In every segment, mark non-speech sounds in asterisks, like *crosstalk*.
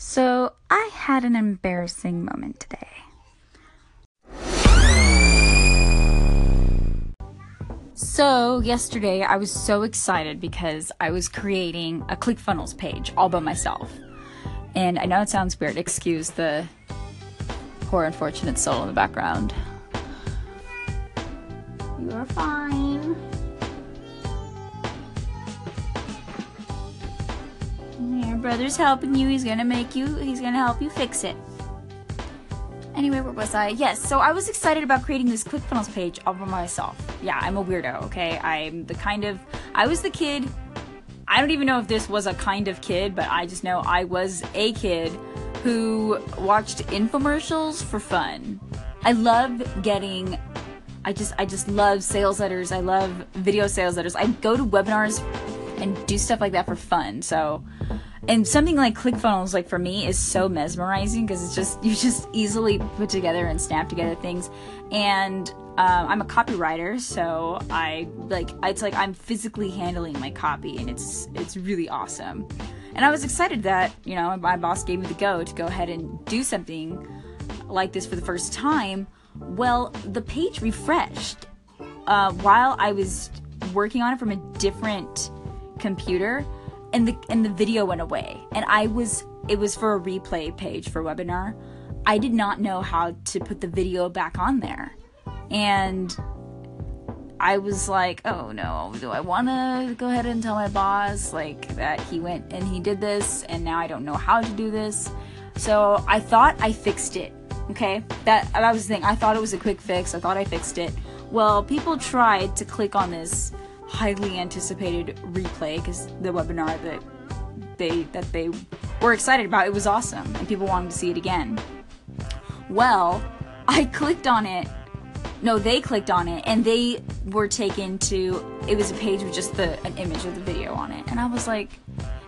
So, I had an embarrassing moment today. So, yesterday I was so excited because I was creating a ClickFunnels page all by myself. And I know it sounds weird, excuse the poor unfortunate soul in the background. You're fine. Brother's helping you. He's gonna make you, he's gonna help you fix it. Anyway, where was I? Yes, so I was excited about creating this ClickFunnels page all by myself. Yeah, I'm a weirdo, okay? I'm the kind of, I was the kid, I don't even know if this was a kind of kid, but I just know I was a kid who watched infomercials for fun. I love getting I just I just love sales letters. I love video sales letters. I go to webinars and do stuff like that for fun. So and something like ClickFunnels, like for me, is so mesmerizing because it's just you just easily put together and snap together things. And um, I'm a copywriter, so I like it's like I'm physically handling my copy, and it's it's really awesome. And I was excited that you know my boss gave me the go to go ahead and do something like this for the first time. Well, the page refreshed uh, while I was working on it from a different computer and the and the video went away. And i was it was for a replay page for webinar. I did not know how to put the video back on there. And i was like oh no do i want to go ahead and tell my boss like that he went and he did this and now i don't know how to do this. So i thought i fixed it okay? That that was the thing. I thought it was a quick fix. I thought i fixed it. Well people tried to click on this highly anticipated replay because the webinar that they that they were excited about it was awesome and people wanted to see it again. Well, I clicked on it. No, they clicked on it and they were taken to it was a page with just the an image of the video on it. And I was like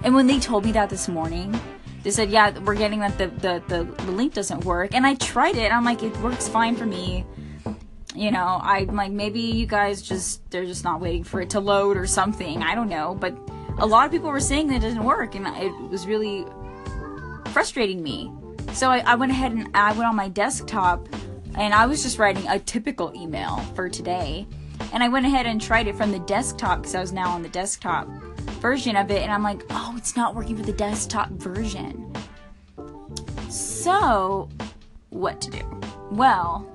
and when they told me that this morning, they said, "Yeah, we're getting that the the the, the link doesn't work." And I tried it. I'm like, "It works fine for me." You know, I'm like, maybe you guys just, they're just not waiting for it to load or something. I don't know. But a lot of people were saying that it didn't work, and it was really frustrating me. So I, I went ahead and I went on my desktop, and I was just writing a typical email for today. And I went ahead and tried it from the desktop because I was now on the desktop version of it, and I'm like, oh, it's not working for the desktop version. So, what to do? Well,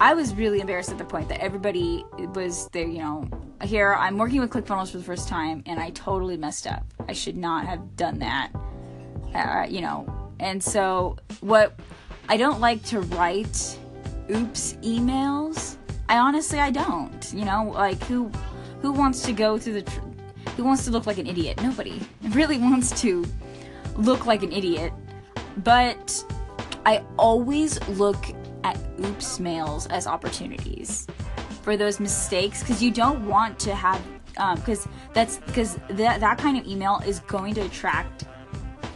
I was really embarrassed at the point that everybody was there, you know, here I'm working with ClickFunnels for the first time and I totally messed up. I should not have done that. Uh, you know, and so what I don't like to write oops emails. I honestly I don't. You know, like who who wants to go through the tr- who wants to look like an idiot? Nobody really *laughs* wants to look like an idiot. But I always look at oops mails as opportunities for those mistakes because you don't want to have because um, that's because that that kind of email is going to attract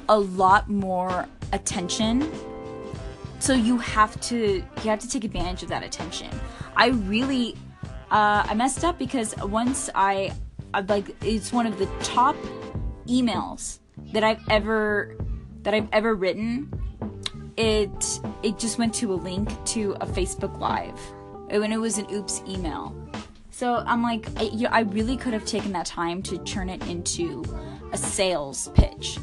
a lot more attention. So you have to you have to take advantage of that attention. I really uh, i messed up because once i I like it's one of the top emails that i've ever that i've ever written it it just went to a link to a Facebook Live when it was an oops email. So I'm like, I, I really could have taken that time to turn it into a sales pitch,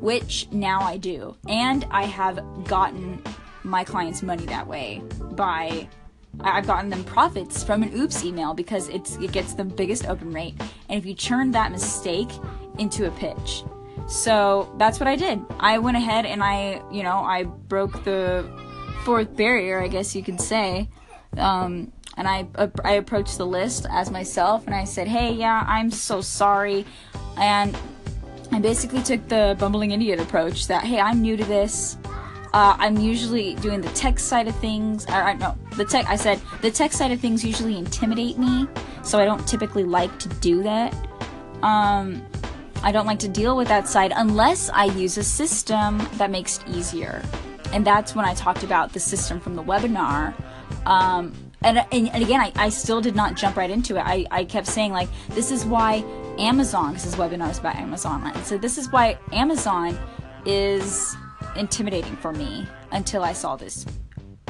which now I do, and I have gotten my clients money that way by I've gotten them profits from an oops email because it's it gets the biggest open rate. And if you turn that mistake into a pitch, so that's what I did. I went ahead and I, you know, I broke the fourth barrier, I guess you could say. Um, and I, I approached the list as myself and I said, hey, yeah, I'm so sorry. And I basically took the bumbling idiot approach that, hey, I'm new to this. Uh, I'm usually doing the tech side of things. I, I no, the tech. I said the tech side of things usually intimidate me, so I don't typically like to do that. Um, I don't like to deal with that side unless I use a system that makes it easier. And that's when I talked about the system from the webinar. Um, and, and, and, again, I, I still did not jump right into it. I, I kept saying, like, this is why Amazon, because this webinar is about Amazon. Said, this is why Amazon is intimidating for me until I saw this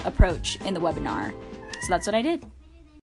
approach in the webinar. So that's what I did.